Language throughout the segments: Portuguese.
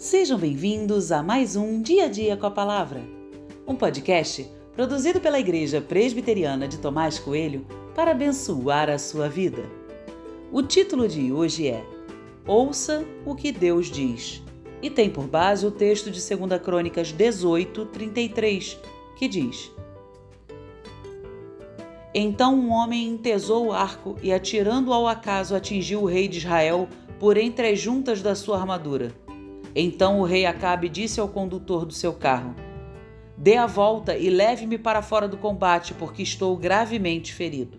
Sejam bem-vindos a mais um Dia a Dia com a Palavra, um podcast produzido pela Igreja Presbiteriana de Tomás Coelho para abençoar a sua vida. O título de hoje é Ouça o que Deus diz e tem por base o texto de 2 Crônicas 18, 33, que diz: Então um homem entesou o arco e, atirando ao acaso, atingiu o rei de Israel por entre as juntas da sua armadura. Então o rei Acabe disse ao condutor do seu carro: Dê a volta e leve-me para fora do combate, porque estou gravemente ferido.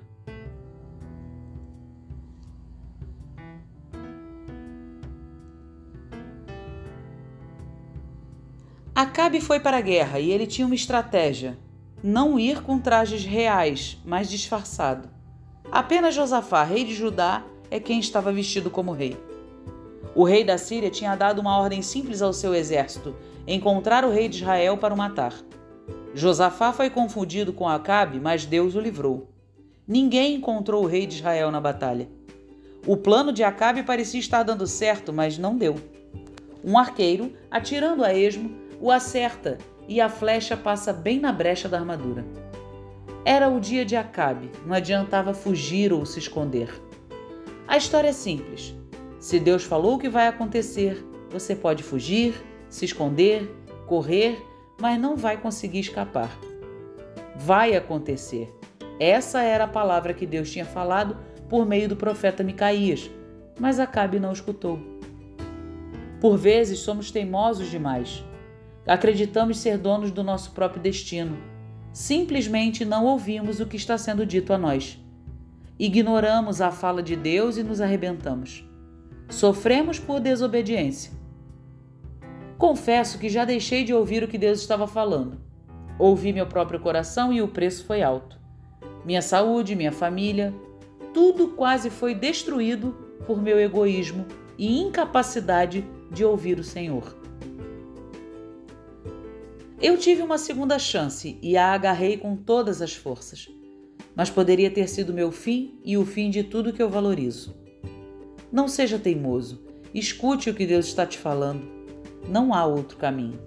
Acabe foi para a guerra e ele tinha uma estratégia: não ir com trajes reais, mas disfarçado. Apenas Josafá, rei de Judá, é quem estava vestido como rei. O rei da Síria tinha dado uma ordem simples ao seu exército: encontrar o rei de Israel para o matar. Josafá foi confundido com Acabe, mas Deus o livrou. Ninguém encontrou o rei de Israel na batalha. O plano de Acabe parecia estar dando certo, mas não deu. Um arqueiro, atirando a esmo, o acerta e a flecha passa bem na brecha da armadura. Era o dia de Acabe, não adiantava fugir ou se esconder. A história é simples. Se Deus falou que vai acontecer, você pode fugir, se esconder, correr, mas não vai conseguir escapar. Vai acontecer. Essa era a palavra que Deus tinha falado por meio do profeta Micaías, mas Acabe não escutou. Por vezes somos teimosos demais. Acreditamos ser donos do nosso próprio destino. Simplesmente não ouvimos o que está sendo dito a nós. Ignoramos a fala de Deus e nos arrebentamos. Sofremos por desobediência. Confesso que já deixei de ouvir o que Deus estava falando. Ouvi meu próprio coração e o preço foi alto. Minha saúde, minha família, tudo quase foi destruído por meu egoísmo e incapacidade de ouvir o Senhor. Eu tive uma segunda chance e a agarrei com todas as forças, mas poderia ter sido meu fim e o fim de tudo que eu valorizo. Não seja teimoso. Escute o que Deus está te falando. Não há outro caminho.